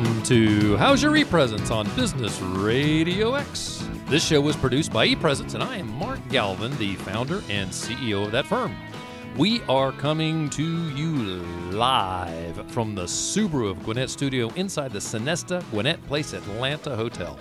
Welcome to How's Your ePresence on Business Radio X. This show was produced by ePresence, and I am Mark Galvin, the founder and CEO of that firm. We are coming to you live from the Subaru of Gwinnett studio inside the Sonesta Gwinnett Place Atlanta Hotel.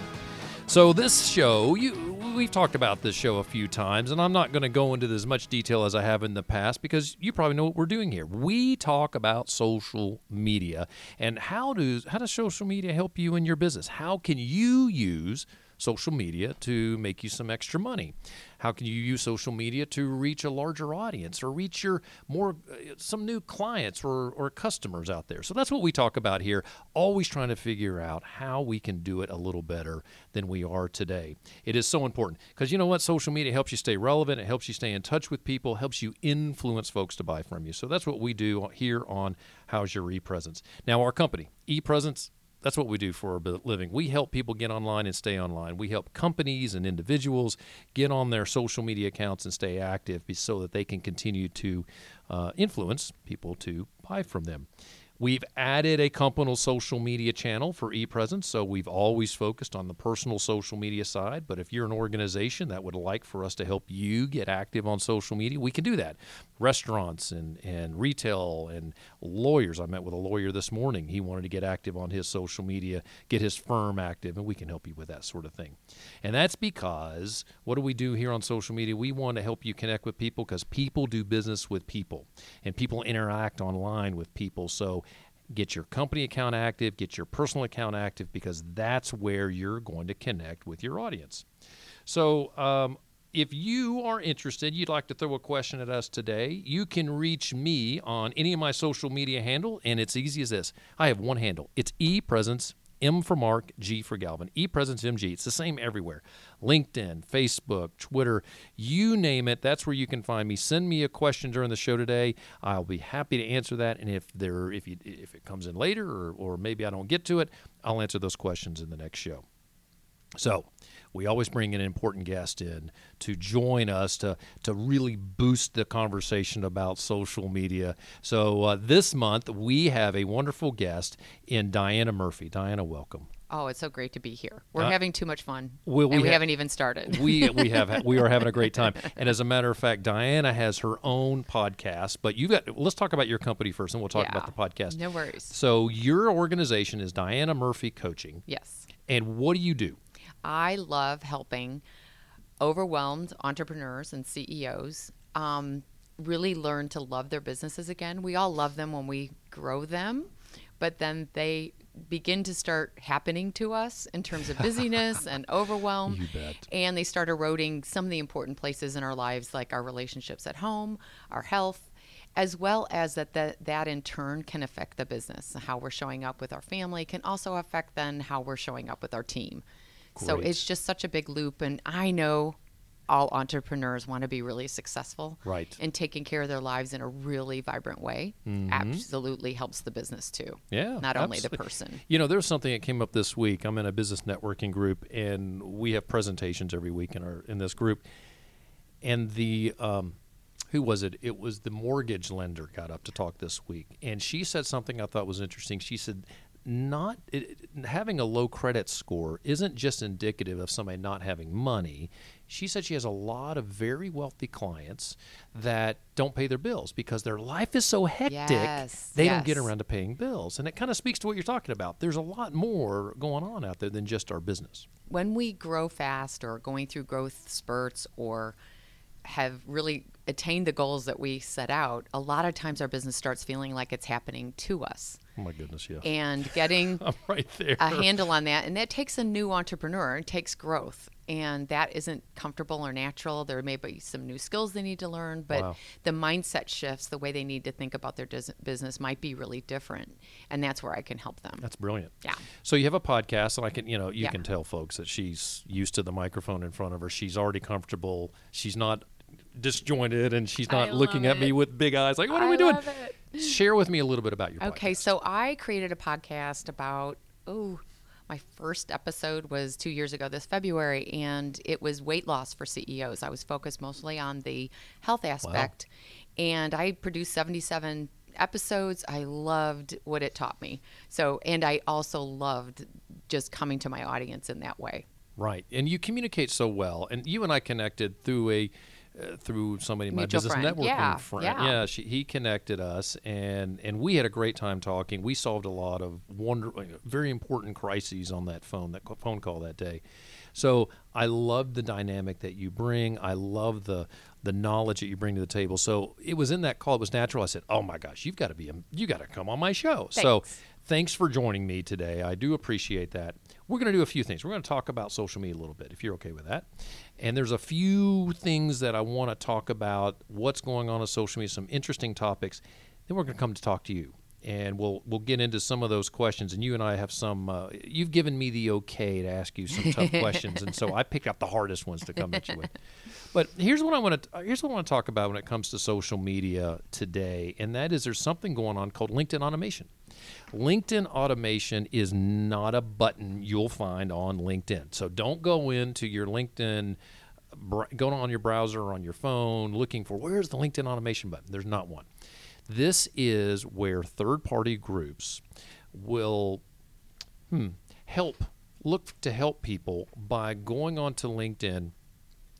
So this show, you we've talked about this show a few times, and I'm not going to go into as much detail as I have in the past because you probably know what we're doing here. We talk about social media and how does how does social media help you in your business? How can you use social media to make you some extra money? How can you use social media to reach a larger audience or reach your more uh, some new clients or, or customers out there? So that's what we talk about here, always trying to figure out how we can do it a little better than we are today. It is so important because you know what? Social media helps you stay relevant, it helps you stay in touch with people, helps you influence folks to buy from you. So that's what we do here on How's Your ePresence. Now, our company, ePresence, that's what we do for a living. We help people get online and stay online. We help companies and individuals get on their social media accounts and stay active so that they can continue to uh, influence people to buy from them. We've added a company social media channel for ePresence, so we've always focused on the personal social media side. But if you're an organization that would like for us to help you get active on social media, we can do that. Restaurants and, and retail and lawyers. I met with a lawyer this morning. He wanted to get active on his social media, get his firm active, and we can help you with that sort of thing. And that's because what do we do here on social media? We want to help you connect with people because people do business with people and people interact online with people. So get your company account active, get your personal account active, because that's where you're going to connect with your audience. So, um, if you are interested, you'd like to throw a question at us today, you can reach me on any of my social media handle, and it's easy as this. I have one handle. It's ePresence M for Mark, G for Galvin. E ePresence MG. It's the same everywhere. LinkedIn, Facebook, Twitter, you name it. That's where you can find me. Send me a question during the show today. I'll be happy to answer that. And if there, if you, if it comes in later, or, or maybe I don't get to it, I'll answer those questions in the next show. So, we always bring an important guest in to join us to to really boost the conversation about social media. So uh, this month we have a wonderful guest in Diana Murphy. Diana, welcome. Oh, it's so great to be here. We're uh, having too much fun, we, we, and we ha- haven't even started. we we have we are having a great time. And as a matter of fact, Diana has her own podcast. But you got let's talk about your company first, and we'll talk yeah, about the podcast. No worries. So your organization is Diana Murphy Coaching. Yes. And what do you do? I love helping overwhelmed entrepreneurs and CEOs um, really learn to love their businesses again. We all love them when we grow them, but then they begin to start happening to us in terms of busyness and overwhelm. And they start eroding some of the important places in our lives, like our relationships at home, our health, as well as that, that that in turn can affect the business. How we're showing up with our family can also affect then how we're showing up with our team. So it's just such a big loop. And I know all entrepreneurs want to be really successful. Right. And taking care of their lives in a really vibrant way mm-hmm. absolutely helps the business too. Yeah. Not only the person. You know, there's something that came up this week. I'm in a business networking group and we have presentations every week in our in this group. And the um, who was it? It was the mortgage lender got up to talk this week, and she said something I thought was interesting. She said not it, having a low credit score isn't just indicative of somebody not having money. She said she has a lot of very wealthy clients that don't pay their bills because their life is so hectic yes, they yes. don't get around to paying bills. And it kind of speaks to what you're talking about. There's a lot more going on out there than just our business. When we grow fast or going through growth spurts or have really attained the goals that we set out, a lot of times our business starts feeling like it's happening to us. Oh my goodness, yeah. And getting right there. a handle on that. And that takes a new entrepreneur, it takes growth. And that isn't comfortable or natural. There may be some new skills they need to learn, but wow. the mindset shifts, the way they need to think about their business might be really different. And that's where I can help them. That's brilliant. Yeah. So you have a podcast, and I can, you know, you yeah. can tell folks that she's used to the microphone in front of her. She's already comfortable. She's not disjointed and she's not looking it. at me with big eyes like what are I we doing share with me a little bit about your okay podcast. so i created a podcast about oh my first episode was two years ago this february and it was weight loss for ceos i was focused mostly on the health aspect wow. and i produced 77 episodes. I loved what it taught me. So, and I also loved just coming to my audience in that way. Right, and you communicate so well, and you and I connected through a uh, through somebody in my Mutual business friend. networking Yeah, friend. yeah. she, he connected us, and and we had a great time talking. We solved a lot of wonder, very important crises on that phone that phone call that day. So I love the dynamic that you bring. I love the the knowledge that you bring to the table. So it was in that call. It was natural. I said, "Oh my gosh, you've got to be, a, you got to come on my show." So Thanks. for joining me today. I do appreciate that. We're going to do a few things. We're going to talk about social media a little bit, if you're okay with that. And there's a few things that I want to talk about. What's going on in social media? Some interesting topics. Then we're going to come to talk to you, and we'll we'll get into some of those questions. And you and I have some. Uh, you've given me the okay to ask you some tough questions, and so I picked out the hardest ones to come at you with. But here's what I want to here's what I want to talk about when it comes to social media today, and that is there's something going on called LinkedIn automation. LinkedIn automation is not a button you'll find on LinkedIn. So don't go into your LinkedIn, br- go on your browser or on your phone looking for where's the LinkedIn automation button. There's not one. This is where third party groups will hmm, help, look to help people by going onto LinkedIn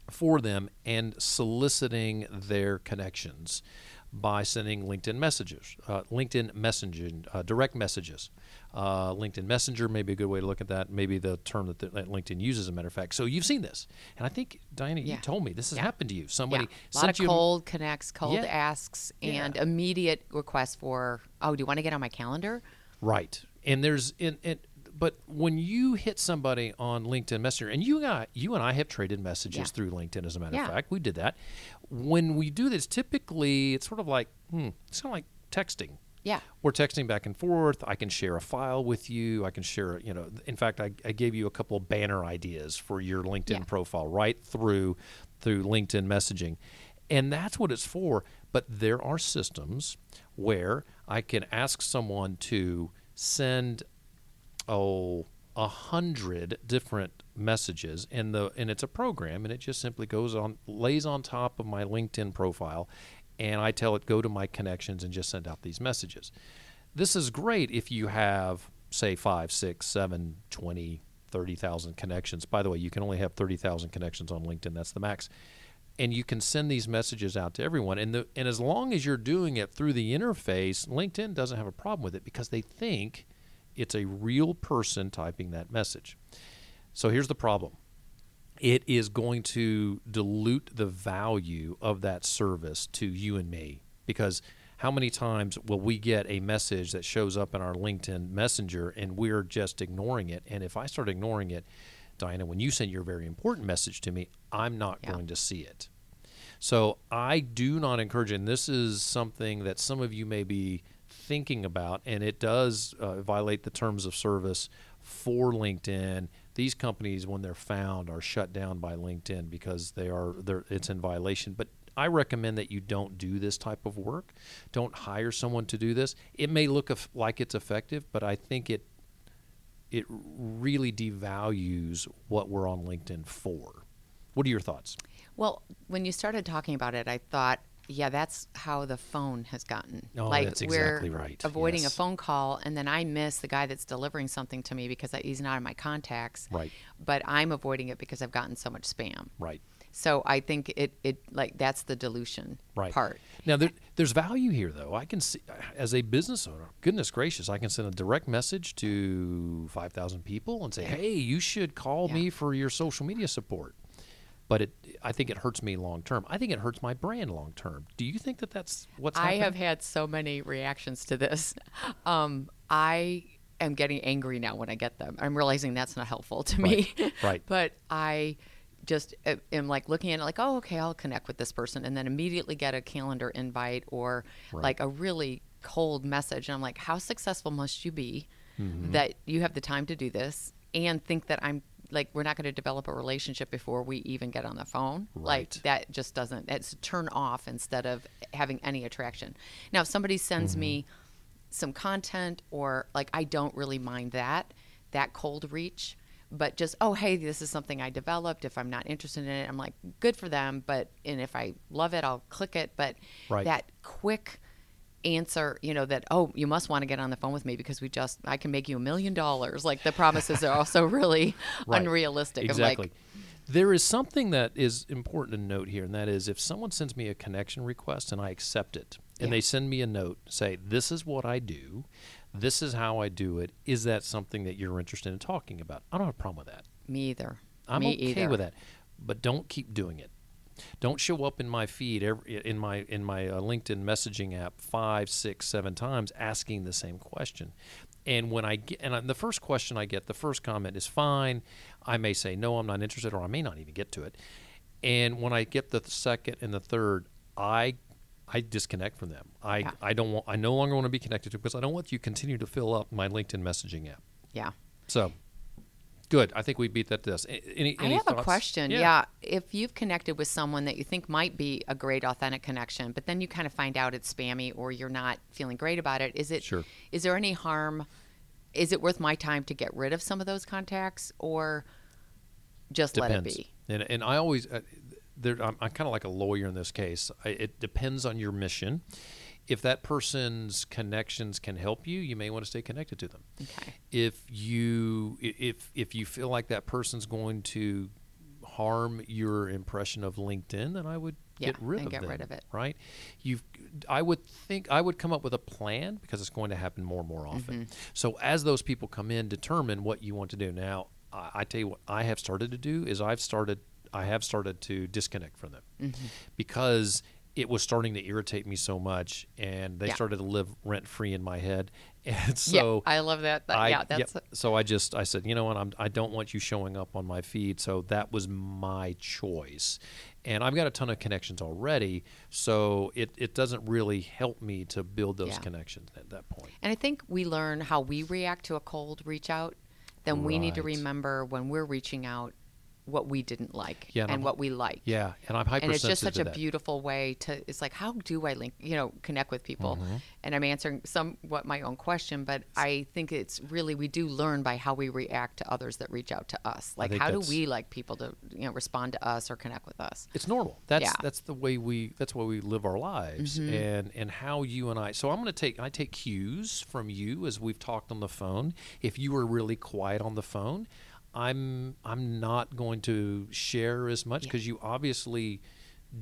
for them and soliciting their connections by sending LinkedIn messages, uh, LinkedIn messaging, uh, direct messages. Uh, LinkedIn Messenger may be a good way to look at that. Maybe the term that, the, that LinkedIn uses, as a matter of fact. So you've seen this, and I think Diana, you told me this has Yeah. happened to you. Somebody yeah. a lot sent of cold connects, cold Yeah. asks, and Yeah. immediate requests for, oh, do you want to get on my calendar? Right. And there's in it but when you hit somebody on LinkedIn Messenger and you got you and I have traded messages Yeah. through LinkedIn as a matter Yeah. of fact. We did that. When we do this typically it's sort of like hmm, it's kind of like texting. Yeah. We're texting back and forth. I can share a file with you. I can share, you know, in fact, I, I gave you a couple of banner ideas for your LinkedIn Yeah. profile right through through LinkedIn messaging. And that's what it's for. But there are systems where I can ask someone to send oh a hundred different messages and the and it's a program and it just simply goes on lays on top of my linkedin profile and i tell it go to my connections and just send out these messages. This is great if you have say five six seven 20 30000 connections. By the way you can only have 30000 connections on linkedin. That's the max. And you can send these messages out to everyone. And the and as long as you're doing it through the interface linkedin doesn't have a problem with it because they think it's a real person typing that message so here's the problem it is going to dilute the value of that service to you and me because how many times will we get a message that shows up in our LinkedIn Messenger and we're just ignoring it? And if I start ignoring it, Diana, when you send your very important message to me, I'm not Yeah. going to see it. So I do not encourage, and this is something that some of you may be thinking about, and it does uh, violate the terms of service for LinkedIn. These companies, when they're found, are shut down by LinkedIn because they are they're, it's in violation. But I recommend that you don't do this type of work. Don't hire someone to do this. It may look of- like it's effective, but I think it it really devalues what we're on LinkedIn for. What are your thoughts? Well, when you started talking about it, I thought, yeah, that's how the phone has gotten. Oh, like that's we're exactly right. avoiding Yes. a phone call, and then I miss the guy that's delivering something to me because I, he's not in my contacts. Right. But I'm avoiding it because I've gotten so much spam. Right. So I think it, it like that's the dilution Right. part. Now there, there's value here, though. I can see, as a business owner, goodness gracious, I can send a direct message to 5,000 people and say, "Hey, you should call Yeah. me for your social media support." But it, I think it hurts me long term. I think it hurts my brand long term. Do you think that that's what's I happening? have had so many reactions to this. Um, I am getting angry now when I get them. I'm realizing that's not helpful to me. Right, right. but I just uh, am like looking at it like, oh, okay, I'll connect with this person, and then immediately get a calendar invite or Right. like a really cold message, and I'm like, how successful must you be Mm-hmm. that you have the time to do this and think that I'm like we're not going to develop a relationship before we even get on the phone. Right. like that just doesn't it's turn off instead of having any attraction. Now if somebody sends me mm-hmm. some content or like i don't really mind that that cold reach but just oh hey this is something i developed. If i'm not interested in it i'm like good for them but and if i love it i'll click it. But Right. that quick answer you know that oh you must want to get on the phone with me because we just i can make you a million dollars like the promises are also really Right. unrealistic Exactly. like there is something that is important to note here, and that is if someone sends me a connection request and I accept it, and Yeah. they send me a note, say, This is what I do, this is how I do it, is that something that you're interested in talking about? I don't have a problem with that. me either I'm me okay either. with that, but don't keep doing it. Don't show up in my feed every, in my in my uh, LinkedIn messaging app five, six, seven times asking the same question. And when I get and I, the first question I get, the first comment is fine. I may say no, I'm not interested, or I may not even get to it. And when I get the second and the third, I I disconnect from them. I, Yeah. I don't want I no longer want to be connected to because I don't want you to continue to fill up my LinkedIn messaging app. yeah So good. I think we beat that to this. A- Any, I any have a question. Yeah. If you've connected with someone that you think might be a great authentic connection, but then you kind of find out it's spammy or you're not feeling great about it, is it is Sure. is there any harm is it worth my time to get rid of some of those contacts or just let it be? And, and I always, uh, there, I'm, I'm kind of like a lawyer in this case. I, it depends on your mission. If that person's connections can help you, you may want to stay connected to them. Okay. If you if if you feel like that person's going to harm your impression of LinkedIn, then I would Yeah, get rid then of get them, rid of it. Right? You've I would think I would come up with a plan because it's going to happen more and more often. Mm-hmm. So as those people come in, determine what you want to do. Now, I, I tell you what I have started to do is I've started I have started to disconnect from them Mm-hmm. because it was starting to irritate me so much, and they Yeah. started to live rent free in my head, and so yeah, I love that. That- I, yeah, that's so I just I said, you know what, I'm I don't want you showing up on my feed. So that was my choice, and I've got a ton of connections already. So it it doesn't really help me to build those Yeah. connections at that point. And I think we learn how we react to a cold reach out. Then we need to remember when we're reaching out what we didn't like Yeah, and and what we like. Yeah, and I'm hypersensitive. and it's just such a that. beautiful way to it's like how do i link you know connect with people Mm-hmm. and i'm answering somewhat my own question but i think it's really we do learn by how we react to others that reach out to us like how do we like people to you know respond to us or connect with us it's normal. That's Yeah. that's the way we that's why we live our lives and and how you and I. So I'm going to take I take cues from you as we've talked on the phone. If you were really quiet on the phone, I'm I'm not going to share as much because you obviously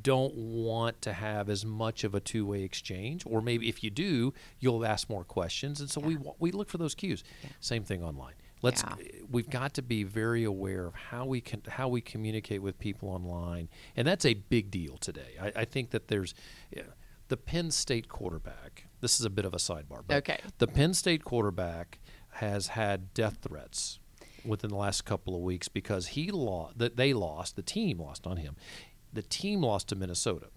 don't want to have as much of a two-way exchange or maybe if you do you'll ask more questions and so we we look for those cues same thing online let's Yeah. we've got to be very aware of how we can how we communicate with people online, and that's a big deal today. I, I think that there's yeah, the Penn State quarterback. This is a bit of a sidebar, but Okay. the Penn State quarterback has had death threats within the last couple of weeks because he lost. That they lost. The team lost on him. The team lost to Minnesota,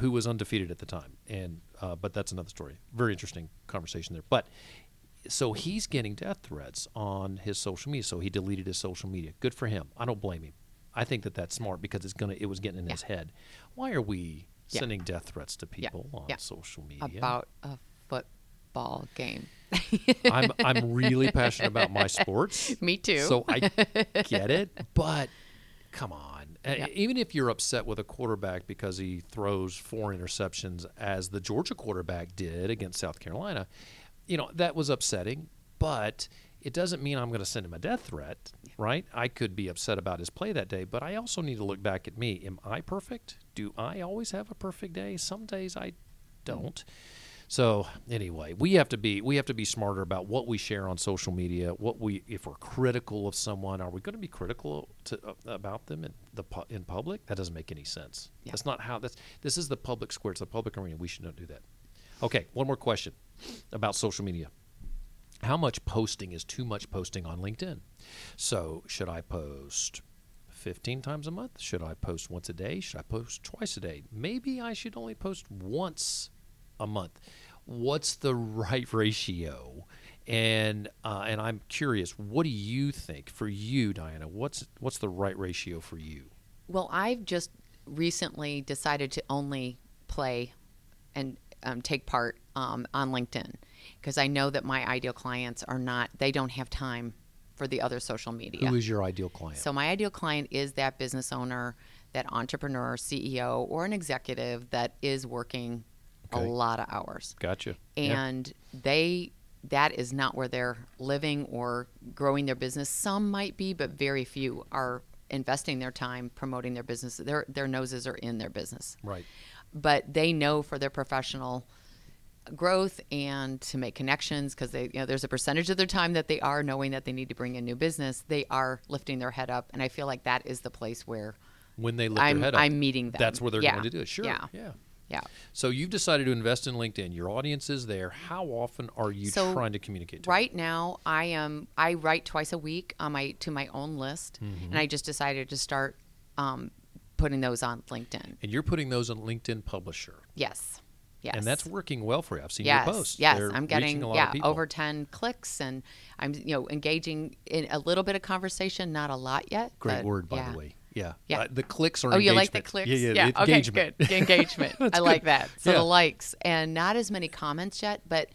who was undefeated at the time, and uh, but that's another story. Very interesting conversation there, but so he's getting death threats on his social media. So he deleted his social media. Good for him. I don't blame him. I think that that's smart because it's gonna it was getting in his head. Why are we Yeah. sending death threats to people on Yeah. social media? about a football game I'm I'm really passionate about my sports. Me too. So I get it, but come on. Yeah. Even if you're upset with a quarterback because he throws four interceptions, as the Georgia quarterback did against South Carolina, you know that was upsetting. But it doesn't mean I'm going to send him a death threat, right? I could be upset about his play that day, but I also need to look back at me. Am I perfect? Do I always have a perfect day? Some days I mm-hmm. don't. So anyway, we have to be we have to be smarter about what we share on social media. What we if we're critical of someone, are we going to be critical to, uh, about them in the pu- in public? That doesn't make any sense. Yeah. That's not how that's. This is the public square. It's a public arena. We should not do that. Okay, one more question about social media. How much posting is too much posting on LinkedIn? So should I post 15 times a month? Should I post once a day? Should I post twice a day? Maybe I should only post once a month. What's the right ratio? And uh, and I'm curious, what do you think for you, Diana? What's what's the right ratio for you? Well, I've just recently decided to only play and um, take part um, on LinkedIn because I know that my ideal clients are not, they don't have time for the other social media. Who is your ideal client? So my ideal client is that business owner, that entrepreneur, CEO, or an executive that is working a lot of hours Gotcha. Yeah. and they that is not where they're living or growing their business some might be but very few are investing their time promoting their business their their noses are in their business Right. but they know for their professional growth and to make connections because they you know there's a percentage of their time that they are knowing that they need to bring in new business they are lifting their head up and i feel like that is the place where When they lift i'm their head up, i'm meeting them that's where they're Yeah. going to do it. Sure. yeah Yeah. Yeah So you've decided to invest in LinkedIn. Your audience is there. How often are you So, trying to communicate to them? right now i am i write twice a week on my to my own list Mm-hmm. and i just decided to start um, putting those on linkedin And you're putting those on LinkedIn Publisher. yes yes And that's working well for you. I've seen yes your posts. yes They're i'm getting a lot yeah of over 10 clicks and i'm you know engaging in a little bit of conversation not a lot yet Great but word, by yeah. the way. Yeah. Yeah. Uh, the clicks are Oh, you like the clicks? Yeah, yeah. Okay, engagement. good. Engagement. I That's like that. So Yeah. the likes and not as many comments yet, but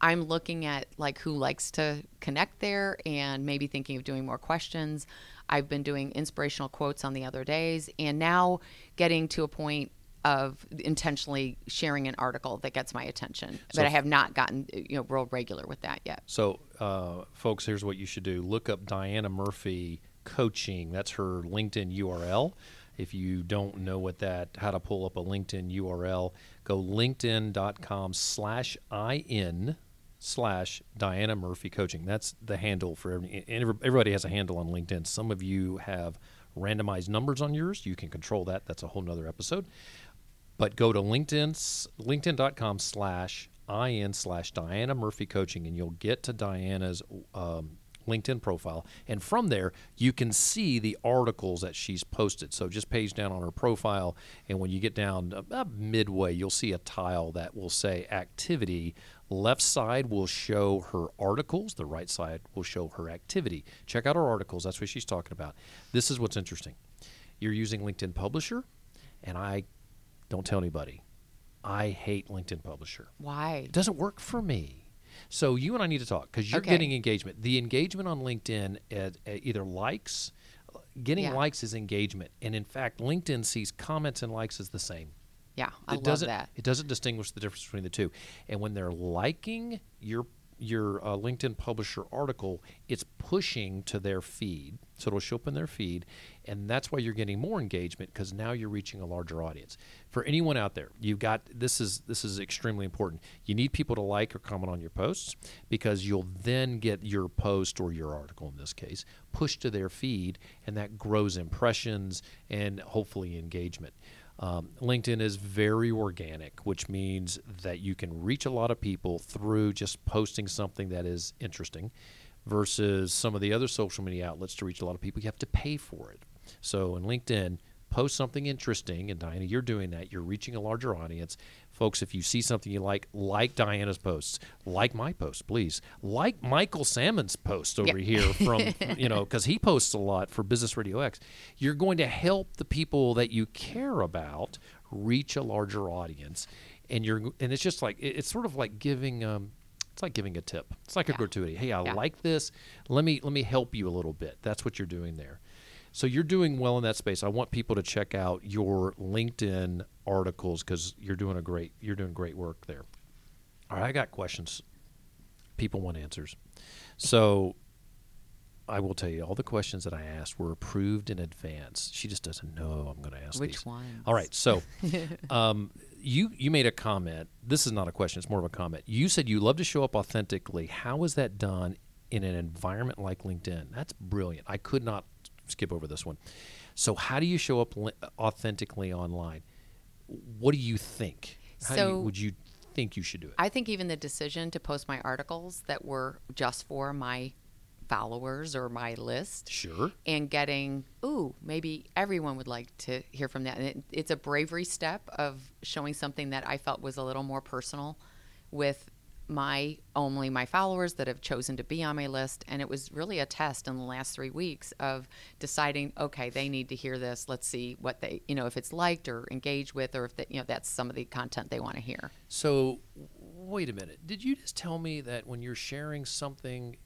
I'm looking at like who likes to connect there and maybe thinking of doing more questions. I've been doing inspirational quotes on the other days and now getting to a point of intentionally sharing an article that gets my attention. So but I have not gotten you know real regular with that yet. So, uh, folks, here's what you should do look up Diana Murphy Coaching. That's her LinkedIn URL. If you don't know what that, how to pull up a LinkedIn URL, go linkedin.com slash in slash Diana Murphy Coaching. That's the handle for every, everybody has a handle on LinkedIn. Some of you have randomized numbers on yours. You can control that. That's a whole nother episode. But go to LinkedIn, linkedin.com slash in slash Diana Murphy Coaching, and you'll get to Diana's um, LinkedIn profile. And from there, you can see the articles that she's posted. So just page down on her profile, and when you get down about midway, you'll see a tile that will say activity. Left side will show her articles, the right side will show her activity. Check out her articles. That's what she's talking about. This is what's interesting. You're using LinkedIn Publisher, and I don't tell anybody. I hate LinkedIn Publisher. Why? It doesn't work for me. So you and I need to talk because you're Okay. getting engagement. The engagement on LinkedIn at, at either likes, getting Yeah. likes is engagement, and in fact, LinkedIn sees comments and likes as the same. Yeah, I it love doesn't. that. It doesn't distinguish the difference between the two. And when they're liking your your uh, LinkedIn publisher article, it's pushing to their feed, so it'll show up in their feed, and that's why you're getting more engagement because now you're reaching a larger audience. For anyone out there, you've got this is this is extremely important. You need people to like or comment on your posts because you'll then get your post or your article in this case pushed to their feed, and that grows impressions and hopefully engagement. Um, LinkedIn is very organic, which means that you can reach a lot of people through just posting something that is interesting versus some of the other social media outlets to reach a lot of people, you have to pay for it. So in LinkedIn, post something interesting, and Diana, you're doing that. You're reaching a larger audience. Folks, if you see something you like, like Diana's posts, like my post, please. Like Michael Salmon's post over Yeah. here from, you know, because he posts a lot for Business Radio X. You're going to help the people that you care about reach a larger audience. And you're, and it's just like, it's sort of like giving, um, it's like giving a tip. It's like a gratuity. Hey, I Yeah. like this. Let me let me help you a little bit. That's what you're doing there. So you're doing well in that space. I want people to check out your LinkedIn articles because you're doing a great you're doing great work there. All right, I got questions. People want answers. So I will tell you all the questions that I asked were approved in advance. She just doesn't know I'm going to ask Which these. ones? All right, so um, you you made a comment. This is not a question; it's more of a comment. You said you love to show up authentically. How is that done in an environment like LinkedIn? That's brilliant. I could not skip over this one. So, how do you show up li- authentically online? What do you think? How do you, So- would you think you should do it? I think even the decision to post my articles that were just for my followers or my list sure. and getting, ooh, maybe everyone would like to hear from that. And it, it's a bravery step of showing something that I felt was a little more personal with my only my followers that have chosen to be on my list and it was really a test in the last 3 weeks of deciding okay they need to hear this let's see what they you know if it's liked or engaged with or if that you know that's some of the content they want to hear So, wait a minute. Did you just tell me that when you're sharing something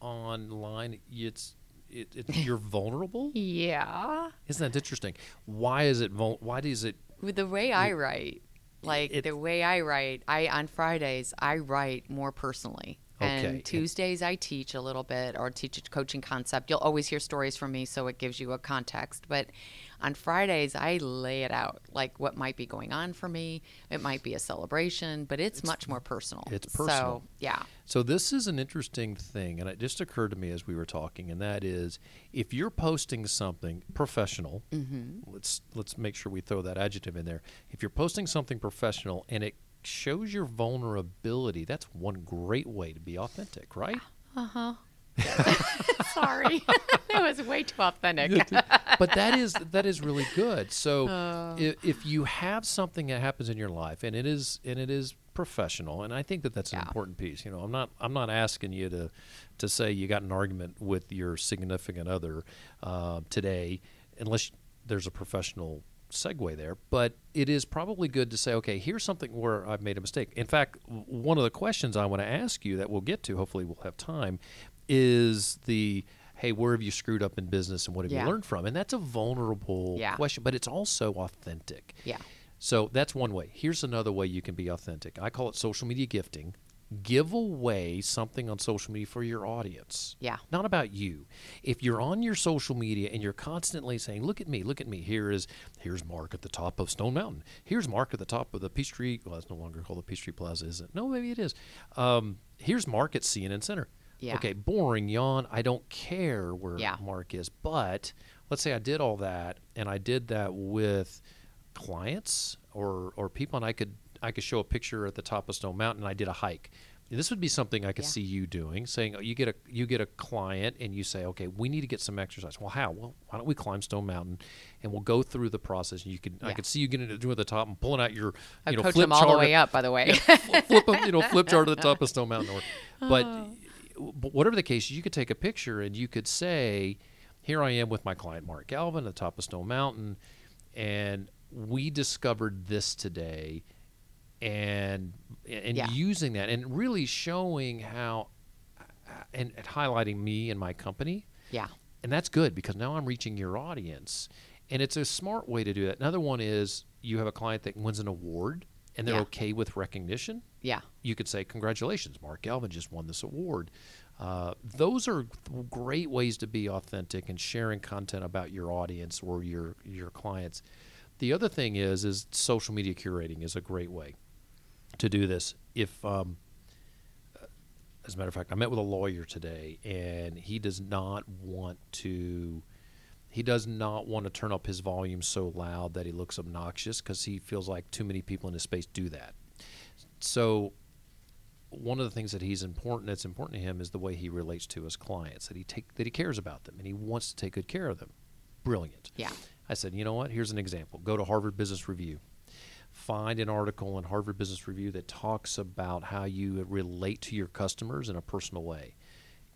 online, it's it, it, you're vulnerable? yeah Isn't that interesting? Why is it? Vul- why does it? with the way I write Like It- the way I write, I on Fridays I write more personally. Okay. And Tuesdays I teach a little bit or teach a coaching concept. You'll always hear stories from me, so it gives you a context. But on Fridays I lay it out, like what might be going on for me. It might be a celebration, but it's, much more personal. it's personal. So yeah, So this is an interesting thing, and it just occurred to me as we were talking, and that is if you're posting something professional, Mm-hmm. let's let's make sure we throw that adjective in there. If you're posting something professional and it shows your vulnerability, that's one great way to be authentic, right? sorry, that was way too authentic. but that is that is really good. So Oh. if, if you have something that happens in your life and it is and it is professional, and I think that that's an Yeah. important piece. You know, I'm not I'm not asking you to to say you got an argument with your significant other uh, today, unless there's a professional segue there. But it is probably good to say, okay, here's something where I've made a mistake. In fact, one of the questions I want to ask you that we'll get to, hopefully we'll have time, is the hey, where have you screwed up in business and what have Yeah. you learned from? And that's a vulnerable Yeah. question, but it's also authentic. Yeah. So that's one way. Here's another way you can be authentic. I call it social media gifting. Give away something on social media for your audience. Yeah. Not about you. If you're on your social media and you're constantly saying, "Look at me, look at me. Here is here's Mark at the top of Stone Mountain. Here's Mark at the top of the Peachtree. Well, it's no longer called the Peachtree Plaza, is it? No, maybe it is. Um, here's Mark at CNN Center. Yeah. Okay, boring, yawn. I don't care where Yeah. Mark is, but let's say I did all that and I did that with clients or or people, and I could I could show a picture at the top of Stone Mountain. and I did a hike. This would be something I could Yeah. see you doing. Saying oh, you get a you get a client and you say, okay, we need to get some exercise. Well, how? Well, why don't we climb Stone Mountain, and we'll go through the process. And you could I Yeah. could see you getting to do at the top and pulling out your I you know flip them all the way up, by the way. flip them, you know, flip chart at the top of Stone Mountain. Or, but, Oh. But whatever the case, you could take a picture and you could say, "Here I am with my client Mark Galvin at the top of Stone Mountain, and we discovered this today." And and Yeah. using that and really showing how uh, uh, and, and highlighting me and my company yeah. and that's good because now I'm reaching your audience. And it's a smart way to do that. Another one is you have a client that wins an award and they're Yeah. okay with recognition. Yeah. You could say, Congratulations, Mark Galvin just won this award. Uh, those are great ways to be authentic and sharing content about your audience or your, your clients. The other thing is is social media curating is a great way to do this. If um, as a matter of fact, I met with a lawyer today, and he does not want to. He does not want to turn up his volume so loud that he looks obnoxious because he feels like too many people in his space do that. So, one of the things that he's important that's important to him is the way he relates to his clients. That he take that he cares about them and he wants to take good care of them. Brilliant. Yeah. I said, you know what? Here's an example. Go to Harvard Business Review. Find an article in Harvard Business Review that talks about how you relate to your customers in a personal way.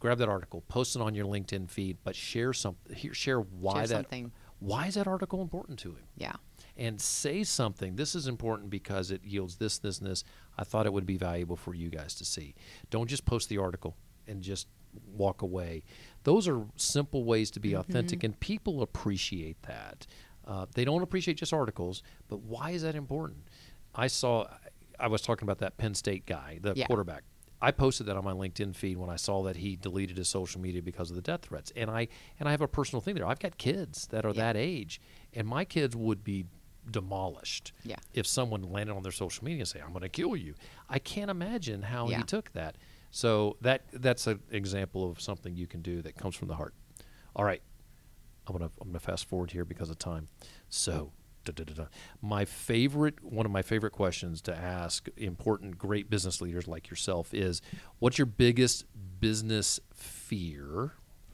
Grab that article, post it on your LinkedIn feed, but share some here, share why Share that something. why is that article important to him? Yeah. and say something. This is important because it yields this, this, and this. I thought it would be valuable for you guys to see. Don't just post the article and just walk away. Those are simple ways to be authentic, and people appreciate that. Uh, they don't appreciate just articles, but why is that important? I saw, I was talking about that Penn State guy, the Yeah. quarterback. I posted that on my LinkedIn feed when I saw that he deleted his social media because of the death threats. And I and I have a personal thing there. I've got kids that are Yeah. that age, and my kids would be demolished Yeah. if someone landed on their social media and say, "I'm going to kill you." I can't imagine how Yeah. he took that. So that that's an example of something you can do that comes from the heart. All right, I'm gonna I'm gonna fast forward here because of time. So. Da, da, da. My favorite, one of my favorite questions to ask important, great business leaders like yourself is, "What's your biggest business fear,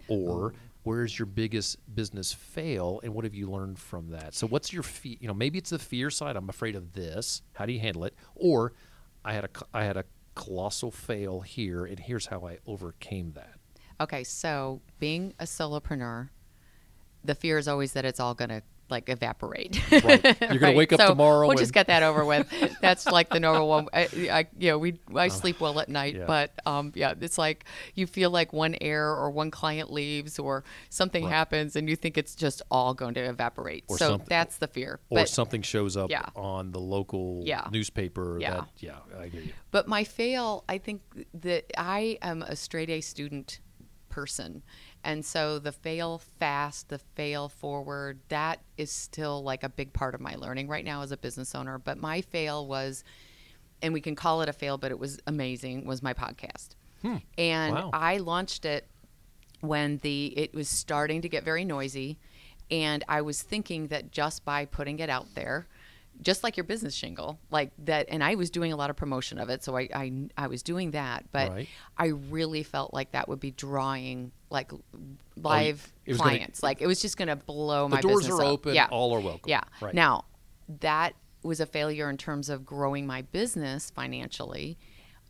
or oh. where's your biggest business fail, and what have you learned from that?" So, what's your fear? You know, maybe it's the fear side. I'm afraid of this. How do you handle it? Or, I had a I had a colossal fail here, and here's how I overcame that. Okay, so being a solopreneur, the fear is always that it's all going to like evaporate. Right. You're gonna wake up So tomorrow We'll and- just get that over with. That's like the normal one. I, I you know, we I sleep well at night, yeah. but um, yeah, it's like you feel like one error or one client leaves or something Right. happens, and you think it's just all going to evaporate. Or so that's the fear. or But something shows up Yeah. on the local Yeah. newspaper. Yeah. That, yeah, I hear you. But my fail, I think that I am a straight A student person. And so the fail fast, the fail forward, that is still like a big part of my learning right now as a business owner. But my fail was, and we can call it a fail, but it was amazing, was my podcast. Hmm. And Wow. I launched it when the it was starting to get very noisy and I was thinking that just by putting it out there just like your business shingle like that and I was doing a lot of promotion of it so I I, I was doing that but Right. I really felt like that would be drawing like oh, live it was gonna- clients like it was just going to blow The my doors business are up. open. yeah All are welcome. yeah Right. now that was a failure in terms of growing my business financially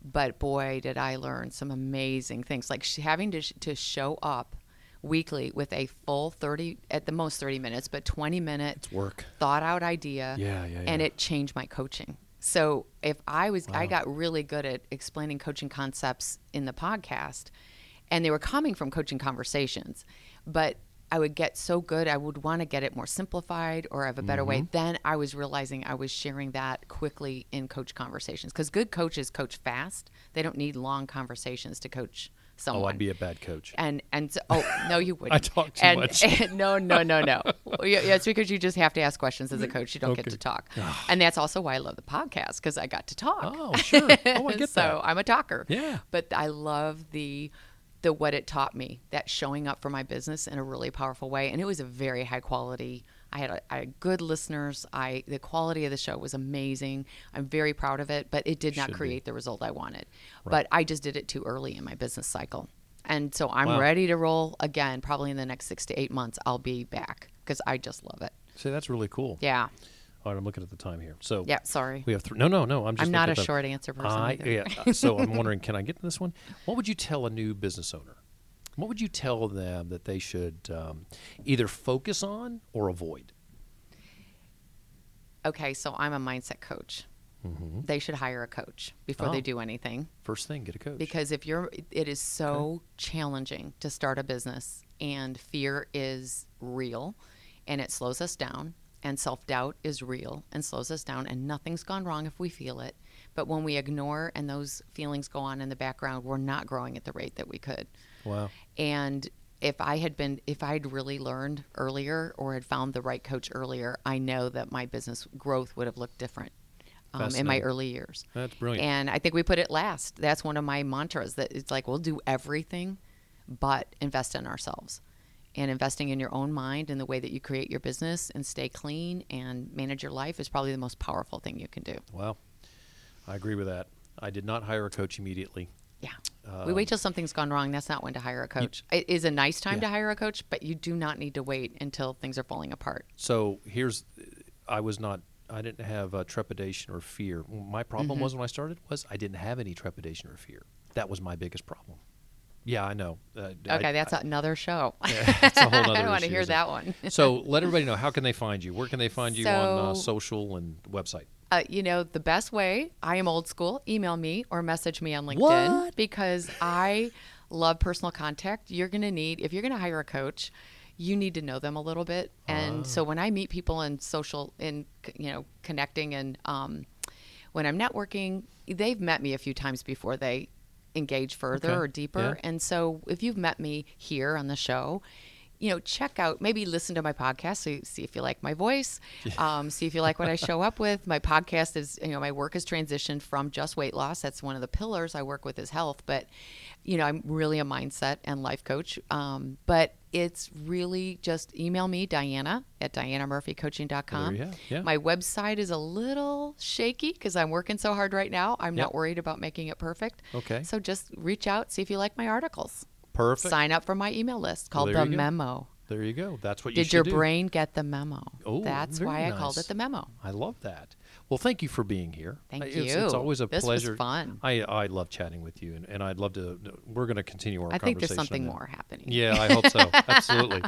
but boy did i learn some amazing things like having to, sh- to show up weekly with a full 30 at the most 30 minutes but 20 minutes work. thought out idea Yeah, yeah, and it changed my coaching. So if i was i got really good at explaining coaching concepts in the podcast and they were coming from coaching conversations but i would get so good i would want to get it more simplified or have a better way. Mm-hmm. then i was realizing i was sharing that quickly in coach conversations because good coaches coach fast. They don't need long conversations to coach someone Oh, I'd be a bad coach. and and so, oh no, you wouldn't. I talk too and, much. and- no, no, no, no. Well, yeah, yeah, it's because you just have to ask questions as a coach. You don't get to talk, and that's also why I love the podcast because I got to talk. Oh, sure. Oh, I get that. so that. I'm a talker. Yeah. but I love the the what it taught me that showing up for my business in a really powerful way, and it was a very high quality. I had, a, I had good listeners. I the quality of the show was amazing. I'm very proud of it, but it did not Should be. create the result I wanted. But I just did it too early in my business cycle. And so I'm Wow. ready to roll again. Probably in the next six to eight months, I'll be back because I just love it. See, that's really cool. Yeah. All right, I'm looking at the time here. So Yeah. Sorry. we have three. No, no, no. I'm just. I'm not a short answer person. I, yeah. So I'm wondering, can I get to this one? What would you tell a new business owner? What would you tell them that they should um, either focus on or avoid? Okay. So I'm a mindset coach. They should hire a coach before Mm-hmm. Oh. they do anything. First thing, get a coach. because if you're it is so challenging to start a business and fear is real and it slows us down and self-doubt is real and slows us down and nothing's gone wrong if we feel it but when we ignore and those feelings go on in the background we're not growing at the rate that we could wow. and if I had been, if I had really learned earlier or had found the right coach earlier, I know that my business growth would have looked different um, in my early years. That's brilliant. And I think we put it last. That's one of my mantras that it's like, we'll do everything but invest in ourselves. And investing in your own mind and the way that you create your business and stay clean and manage your life is probably the most powerful thing you can do. Wow. I agree with that. I did not hire a coach immediately. Yeah. we wait till something's gone wrong. That's not when to hire a coach. It is a nice time Yeah. to hire a coach, but you do not need to wait until things are falling apart. So here's, I was not, I didn't have uh, trepidation or fear. My problem Mm-hmm. was when I started was I didn't have any trepidation or fear. That was my biggest problem. Yeah, I know. Uh, Okay, I- that's another show. that's a whole I don't want to hear that one. so let everybody know how can they find you? Where can they find you on uh, social and website? Uh, you know, the best way, I am old school, email me or message me on LinkedIn What? because I love personal contact. You're going to need, if you're going to hire a coach, you need to know them a little bit. And Ah. so when I meet people in social, in, you know, connecting and um, when I'm networking, they've met me a few times before they engage further Okay. or deeper. Yeah. And so if you've met me here on the show, you know, check out, maybe listen to my podcast, so you see if you like my voice, um, see if you like what I show up with. My podcast is, you know, my work has transitioned from just weight loss. That's one of the pillars I work with is health, but, you know, I'm really a mindset and life coach. Um, but it's really just email me, Diana at dianamurphycoaching.com. Go. Yeah. My website is a little shaky because I'm working so hard right now. I'm Yep. not worried about making it perfect. Okay. So just reach out, see if you like my articles. Perfect. Sign up for my email list called there The. Memo. There you go. That's what you Did your do. brain get the memo? Oh, That's why I called it the memo. I love that. Well, thank you for being here. Thank it's, you. It's always a This was pleasure. fun. I I love chatting with you, and, and I'd love to. We're going to continue our I think there's conversation something and- more happening. Yeah, I hope so. Absolutely.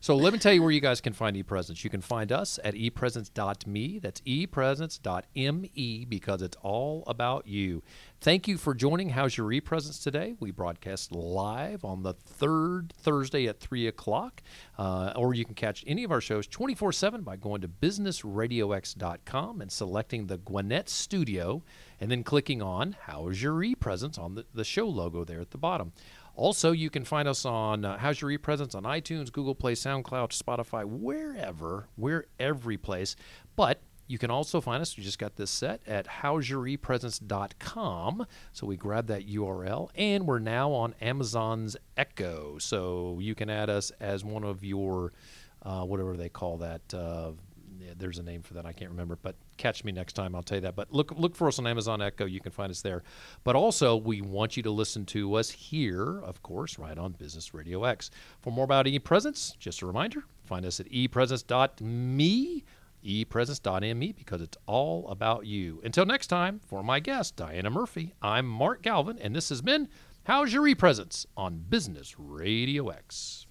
So let me tell you where you guys can find ePresence. You can find us at epresence.me. That's epresence.me because it's all about you. Thank you for joining How's Your ePresence today. We broadcast live on the third Thursday at 3 o'clock. Uh, or you can catch any of our shows 24 7 by going to businessradiox.com and selecting the Gwinnett Studio and then clicking on How's Your E-Presence on the, the show logo there at the bottom. Also, you can find us on uh, How's Your E-Presence on iTunes, Google Play, SoundCloud, Spotify, wherever. We're every place. But you can also find us, we just got this set, at howsyourepresence.com. So we grab that URL, and we're now on Amazon's Echo. So you can add us as one of your, uh, whatever they call that. Uh, yeah, there's a name for that. I can't remember, but catch me next time. I'll tell you that. But look, look for us on Amazon Echo. You can find us there. But also, we want you to listen to us here, of course, right on Business Radio X. For more about ePresence, just a reminder: find us at epresence.me, epresence.me, because it's all about you. Until next time, for my guest Diana Murphy, I'm Mark Galvin, and this has been How's Your ePresence on Business Radio X.